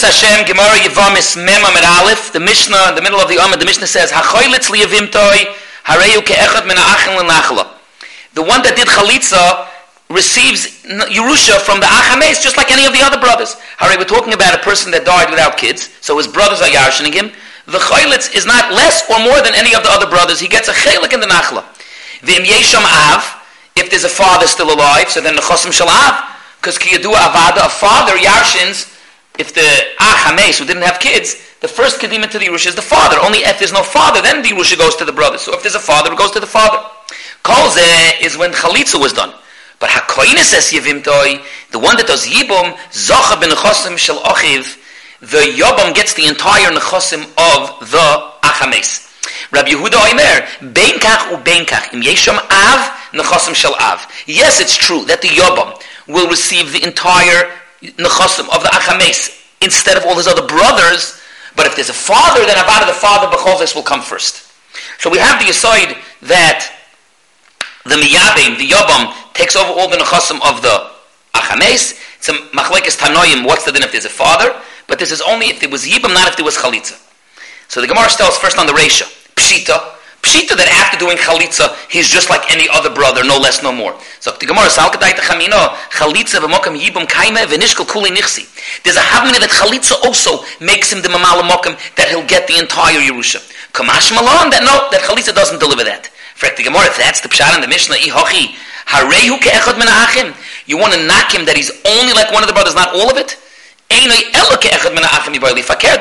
Hashem, Gemara Yevamis Mem Amid Aleph, the Mishnah, in the middle of the Amid, the Mishnah says, HaChoylitz liyavimtoi, hareyu ke'echad. The one that did chalitza receives Yerusha from the Achames, just like any of the other brothers. Hare, we're talking about a person that died without kids, so his brothers are yarshining him. The Choylitz is not less or more than any of the other brothers. He gets a chelik in the Nachla. V'im yesham av, if there's a father still alive, so then the chosim shall av, because kiyadu avada, a father yarshins, if the ah, Achames, who didn't have kids, the first kedima to the Yerusha is the father. Only if there's no father, then the Yerusha goes to the brother. So if there's a father, it goes to the father. Kol is when Chalitza was done. But Hakoines says Yevimtoi, the one that does Yibum, Zocha ben Chosim shel Ochiv, the Yobam gets the entire Nechosim of the ah, Achames. Rabbi Yehuda Oimer, Beinkach u Beinkach, im Yesham Av, Nechosim shel Av. Yes, it's true that the Yobam will receive the entire Nechosim of the Achames instead of all his other brothers, but if there's a father, then Avada the father, Becholzes will come first. So we have the aside that the Miyabim, the Yobam, takes over all the nechasim of the achames. It's a machlekes tanoim. What's the din if there's a father? But this is only if there was yibam, not if there was chalitza. So the Gemara tells first on the Resha, pshita. Pshita that after doing chalitza, he's just like any other brother, no less, no more. So the Gemara salkadai techamino chalitza v'mokam yibam kaime v'nishkol kuli nichsi. There's a havmina that chalitza also makes him the mamala mokam that he'll get the entire Yerusha. Kamash malon that no, that chalitza doesn't deliver that. For the Gemara, if that's the pshat in the Mishnah, ihochi Harehu ke'echad min. You want to knock him that he's only like one of the brothers, not all of it? You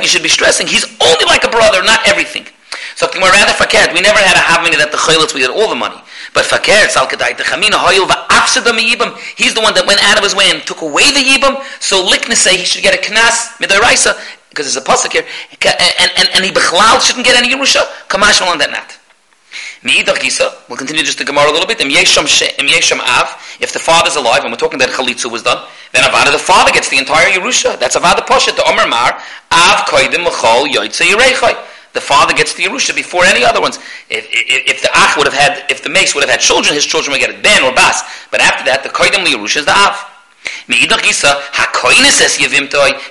should be stressing, he's only like a brother, not everything. So we're rather fakert. We never had a havmini that the chaylitz, we had all the money. But fakert, sal kedai techamina hoyil va'afsada yibam. He's the one that went out of his way and took away the yibam. So likna say he should get a knas midoraisa, because there's a pasuk here, and, and, and he bechlal shouldn't get any Yerusha. Kamash on that not. Meidach Gisa, we'll continue just the Gemara a little bit. Im Yesham, Av, if the father's alive, and we're talking that Chalitza was done, then Avada the father gets the entire Yerusha. That's Avada Poshet, the Omer Mar, Av Koidim Mechol Yoitze Yerechai. The father gets the Yerusha before any other ones. If, if, if the Ach would have had, if the Mace would have had children, his children would get it, Ben or Bas. But after that, the Koidim Yerusha is the Av.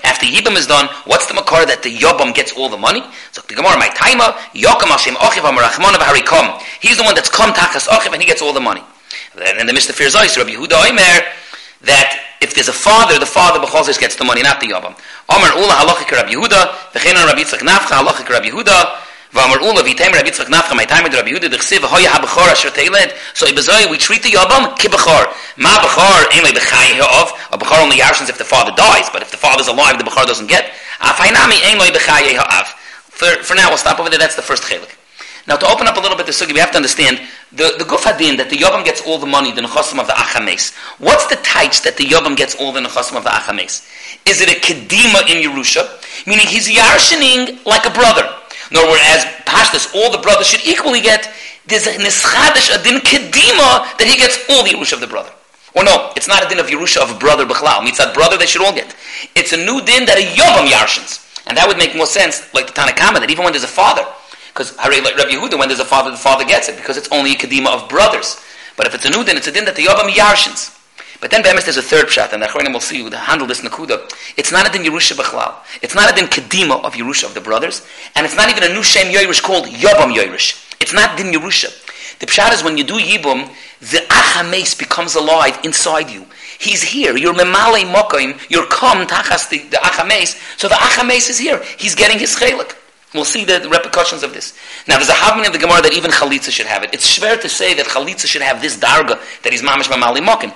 After Yibam is done, what's the Makar that the Yobam gets all the money? So the Gemara, my Taima, Yokam Hashem Ochiv Harikom. He's the one that's come Tachas Ochiv and he gets all the money. And then the Mishnah fears Rabbi Yehuda Oimer, that if there's a father, the father Bechozis gets the money, not the Yobam. Omer Ula Halachik Rabbi Yehuda, V'chenan Rabbi Yitzchak Nafcha Halachik Rabbi Yehuda, V'amar Ula Rabbi Yitzchak Nafcha time Rabbi Yehuda d'chsiv hoya ha-bechor asher teiled. So ibazoi we treat the Yabam ki-bechor ma bechor ain't like b'chai of a only yarshins if the father dies but if the father's alive the bechor doesn't get. B'chai ha'av. For, for now we'll stop over there. That's the first chelik now to open up a little bit the sugi we have to understand the, the guf hadin that the Yabam gets all the money the nechosim of the achames what's the taich that the Yabam gets all the nechosim of the achames is it a kedima in Yerusha meaning he's yarshining like a brother nor whereas Pashtas, all the brothers should equally get, there's a nischadish, a din kedima, that he gets all the Yerusha of the brother. Or no, it's not a din of Yerusha of brother Bechlal. Mitzad brother, they should all get. It's a new din that a Yovam Yarshins. And that would make more sense, like the Tanakama, that even when there's a father, because like Rabbi Yehuda, when there's a father, the father gets it, because it's only a kedima of brothers. But if it's a new din, it's a din that the Yovam Yarshins. But then Bemis there's a third pshat, and the Achronim will see you handle this nakuda. It's not a din Yerusha Bechlal. It's not a din Kedima of Yerusha of the brothers, and it's not even a new Shem Yoirish called Yobam Yoirish. It's not din Yerusha. The pshat is when you do Yibum, the Achames becomes alive inside you. He's here. You're Memale Mokoim. You're Kom Tachas the, the Achames. So the Achames is here. He's getting his chelik. We'll see the, repercussions of this. Now, there's a havmin of the Gemara that even Chalitza should have it. It's schwer to say that Chalitza should have this darga that he's mamish mamali mokim.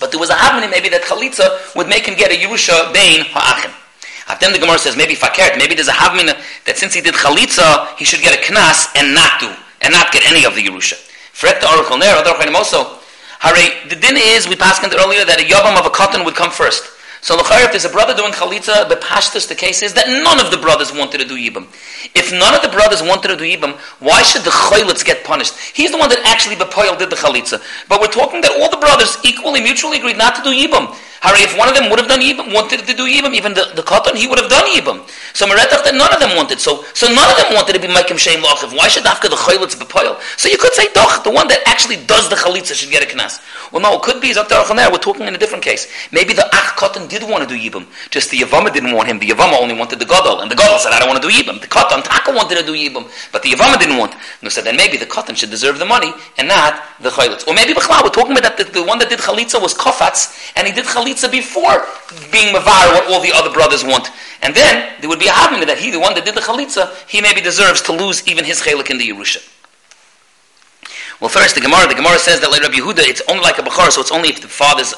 But there was a havmini maybe that chalitza would make him get a Yerusha bein ha'achim. After the Gemara says maybe fakert, maybe there's a havmina that since he did chalitza, he should get a knas and not do, and not get any of the Yerusha. Fret the oracle there, other also. Hare, the din is, we passed in earlier, that a yobam of a cotton would come first. So if there's a brother doing chalitza, the pashtus, the case is that none of the brothers wanted to do yibam. If none of the brothers wanted to do yibam, why should the chaylitz get punished? He's the one that actually bepoil did the chalitza. But we're talking that all the brothers equally, mutually agreed not to do yibam. Harry, if one of them would have done Yibam, wanted to do Yibam, even the, the Katan, he would have done Yibam. So Meretach that none of them wanted. So so none of them wanted to be Maikim Shem Lachiv. Why should Afka the Chaylitz be Poil? So you could say Doch, the one that actually does the Chalitza should get a Knas. Well, no, it could be Zaktar Chaner. We're talking in a different case. Maybe the Ach Katan did want to do Yibam. Just the Yavama didn't want him. The Yavama only wanted the Gadol. And the Gadol said, I don't want to do Yibam. The Katan, Taka wanted to do Yibam. But the Yavama didn't want. No, so then maybe the Katan should deserve the money and not the Chaylitz. Or maybe Bechla, we're talking about that the, the one that did Chalitza was Kofatz, and he did Chalitza before being Mavar, what all the other brothers want. And then there would be a Havmina that he, the one that did the Chalitza, he maybe deserves to lose even his Chalik in the Yerusha. Well, first, the Gemara, the Gemara says that like Rabbi Yehuda, it's only like a Bechar, so it's only if the father's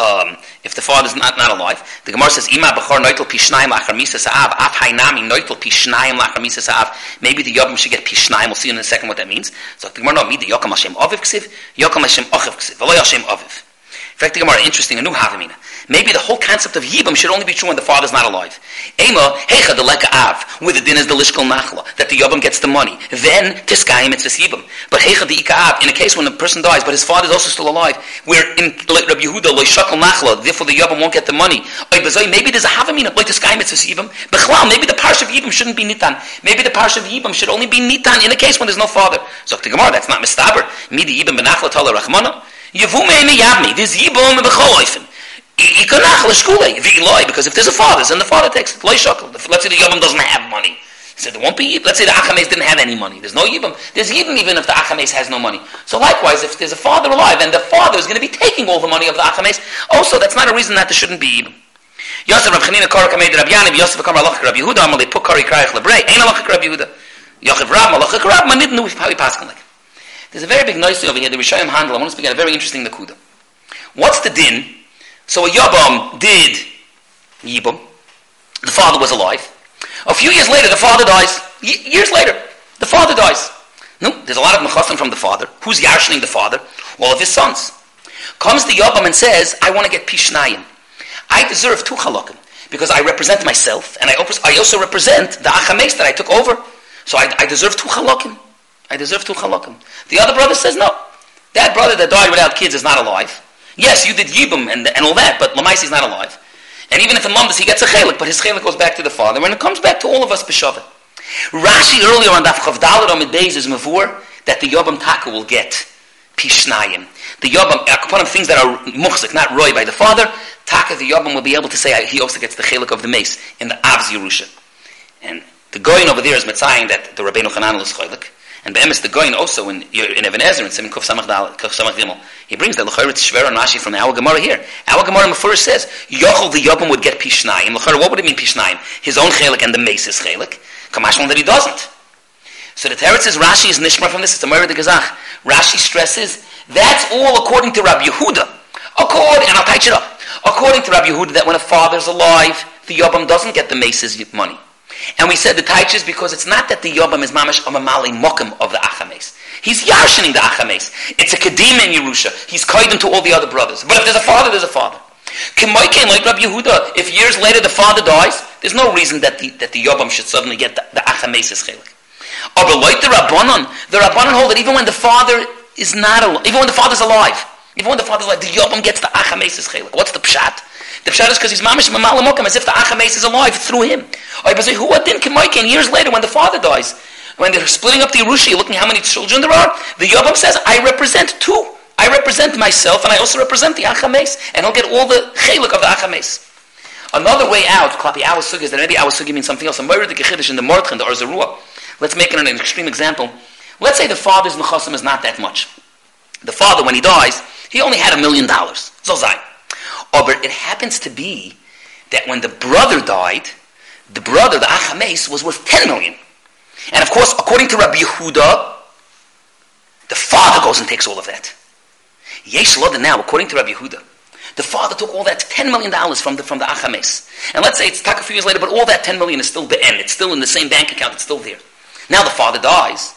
um, if the father's not, not alive. The Gemara says, Ima b'chor noitel pishnayim lachar misa sa'av, af hainami noitel pishnayim lachar misa sa'av. Maybe the Yobim should get pishnayim. We'll see in a second what that means. So the Gemara, no, the Yokam Hashem Aviv ksiv, Yokam Hashem Achiv ksiv, v'lo Hashem Aviv. Fact, the Gemara, interesting, a new Havamina. Maybe the whole concept of Yibam should only be true when the father's not alive. Ema, hecha the leka av, where the din is the lishkal nachla, that the Yibam gets the money. Then, tiskayim it's Yibam. But hecha the ika av, in a case when the person dies, but his father is also still alive, where in Rabbi Yehuda, loy shakal nachla, therefore the Yibam won't get the money. Maybe there's a havamina, loy tiskayim it's Yibam. Bechlal, maybe the parsha of Yibam shouldn't be nitan. Maybe the parsha of Yibam should only be nitan in a case when there's no father. So the Gemara, that's not mistaber. Midi Yibam benachla tala rachmana. Yevume me yavmi, this Yibam bechol Yikanach l'shkule, v'iloi, because if there's a father, then the father takes it. Loi shakel. Let's say the Yibam doesn't have money. He said there won't be Let's say the Achames didn't have any money. There's no Yibam. There's Yibam even if the Achames has no money. So likewise, if there's a father alive, and the father is going to be taking all the money of the Achames, also that's not a reason that there shouldn't be Yibam. Yosef Rav Chanina Korah Kamed Rav Yaniv Yosef Kamar Alach Rav Yehuda Amalei Puk Kari Krayach Lebrei Ein Alach Rav Yehuda Yochav Rav Malach Rav Manid Nu how we pass like There's a very big noise over here the Rishayim handle I want to speak at a very interesting nakuda What's the din so a Yabam did Yibam. The father was alive. A few years later, the father dies. Y- years later, the father dies. No, there's a lot of mechasim from the father. Who's yarshening the father? All of his sons. Comes the Yabam and says, I want to get Pishnayim. I deserve two halakim because I represent myself and I also represent the achames that I took over. So I, I deserve two halakim. I deserve two halakim. The other brother says, no. That brother that died without kids is not alive. Yes, you did Yibum and, and all that, but Lamaisi is not alive. And even if in Lumbus he gets a chelik, but his chelik goes back to the father, and it comes back to all of us b'shavit. Rashi earlier on Daf on Days is mavur that the Yobam Taka will get pishnayim. The Yobam, uh, upon things that are muchzik, not roy by the father, Taka the Yobam will be able to say uh, he also gets the chelik of the mace in the Avz Yerusha. And the going over there is mitzaying that the Rabbeinu Chanan is chelik. And Be'emes the Goyin also in, in Even Ezer in Simon Kuf Samach Dal Kuf Samach Gimel he brings the Lechayr Shver and Rashi from our Gemara here. Our Gemara Mefurish says Yochel the Yobim would get Pishnayim. Lechayr what would it mean Pishnayim? His own chelik and the Mace's chelik. Kamashon that he doesn't. So the Teretz says Rashi is nishma from this. It's a Moira de Gazach. Rashi stresses that's all according to Rabbi Yehuda. According and I'll touch it up. According to Rabbi Yehuda that when a father's alive, the Yobim doesn't get the Mace's money. And we said the taichas because it's not that the Yobam is mamash a mamali mokum of the Achames. He's yarshening the Achames. It's a kedima in Yerusha. He's kaidim to all the other brothers. But if there's a father, there's a father. Kemoikin, like Rabbi Yehuda, if years later the father dies, there's no reason that the, that the Yobam should suddenly get the, the Achames' chelik. Or like the Rabbanon, the Rabbanon hold that even when the father is not alive, even when the father's alive, even when the father's alive, the Yobam gets the Achames' chelik. What's the pshat? The pshat is because he's mamish mamalamokim as if the achames is alive through him. Kemoikin years later when the father dies, when they're splitting up the Yerushi, looking how many children there are, the Yobam says, I represent two. I represent myself and I also represent the achames, and he'll get all the chelik of the achames. Another way out, Klapi our sugi is that maybe our sugi means something else. Moira the in the Mordchen, the Arzarua. Let's make it an extreme example. Let's say the father's nechasim is not that much. The father, when he dies, he only had a million dollars. Zozai. Oh, but it happens to be that when the brother died, the brother, the Achames, was worth 10 million. And of course, according to Rabbi Yehuda, the father goes and takes all of that. Yesh now, according to Rabbi Yehuda, the father took all that $10 million from the, from the Achames. And let's say it's a few years later, but all that 10 million is still the end. It's still in the same bank account. It's still there. Now the father dies.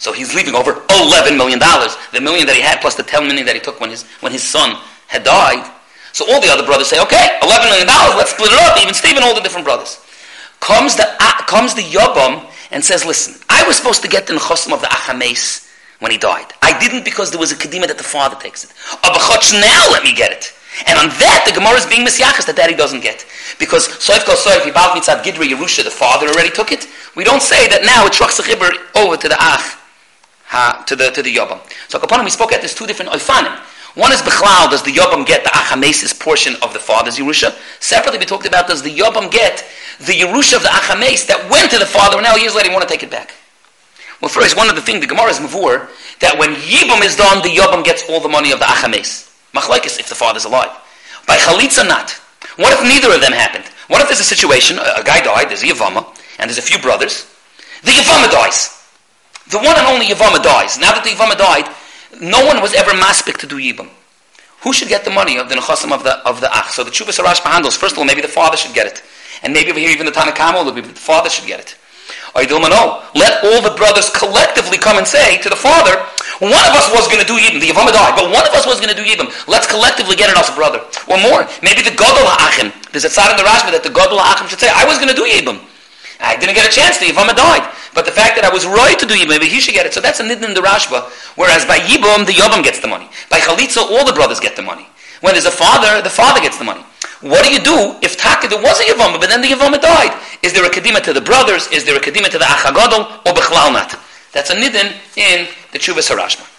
So he's leaving over $11 million. The million that he had plus the 10 million that he took when his, when his son had died. So all the other brothers say, okay, $11 million, let's split it up. Even Stephen, all the different brothers. Comes the, uh, comes the Yobam and says, listen, I was supposed to get the Nechosim of the Achames when he died. I didn't because there was a Kedima that the father takes it. Abachotch now let me get it. And on that, the Gemara is being misyachas that daddy doesn't get. Because Soif Kol Soif, Yibav Mitzad Gidri Yerusha, the father already took it. We don't say that now it's Sechibur over to the Ach, ha, to the, to the Yobam. So Kapanim, we spoke at this two different Oifanim. One is Bechlal, does the Yobam get the Achamesis portion of the father's Yerusha? Separately, we talked about, does the Yobam get the Yerusha of the Achames that went to the father, and now years later you want to take it back? Well, first, one of the things, the Gemara is Mavur, that when Yibam is done, the Yobam gets all the money of the Achames. Machlaikis, if the father's alive. By Chalitza, not. What if neither of them happened? What if there's a situation, a, a guy died, there's a Yavama, and there's a few brothers. The Yavama dies. The one and only Yavama dies. Now that the Yavama died, no one was ever maspik to do Yibam. Who should get the money of the Nechasim of the, of the Ach? So the Chuvas Arash handles, first of all, maybe the father should get it. And maybe over here, even the Tanakama will be, the father should get it. No. Let all the brothers collectively come and say to the father, one of us was going to do Yibam, the Yavama died, but one of us was going to do Yibam. Let's collectively get it off brother. Or more. Maybe the Gadol Ha'achim. There's a side in the Rashba that the Gadol Ha'achim should say, I was going to do Yibam. I didn't get a chance, the Yavama died. But the fact that I was right to do Yibam, maybe he should get it. So that's a nidin in the Rashba. Whereas by Yibam, the Yavam gets the money. By Chalitza, all the brothers get the money. When there's a father, the father gets the money. What do you do if Taka there was a Yavama, but then the Yavama died? Is there a Kedima to the brothers? Is there a Kedima to the Achagadol? Or Bechlal not? That's a Nidin in the Chuvas Harashma.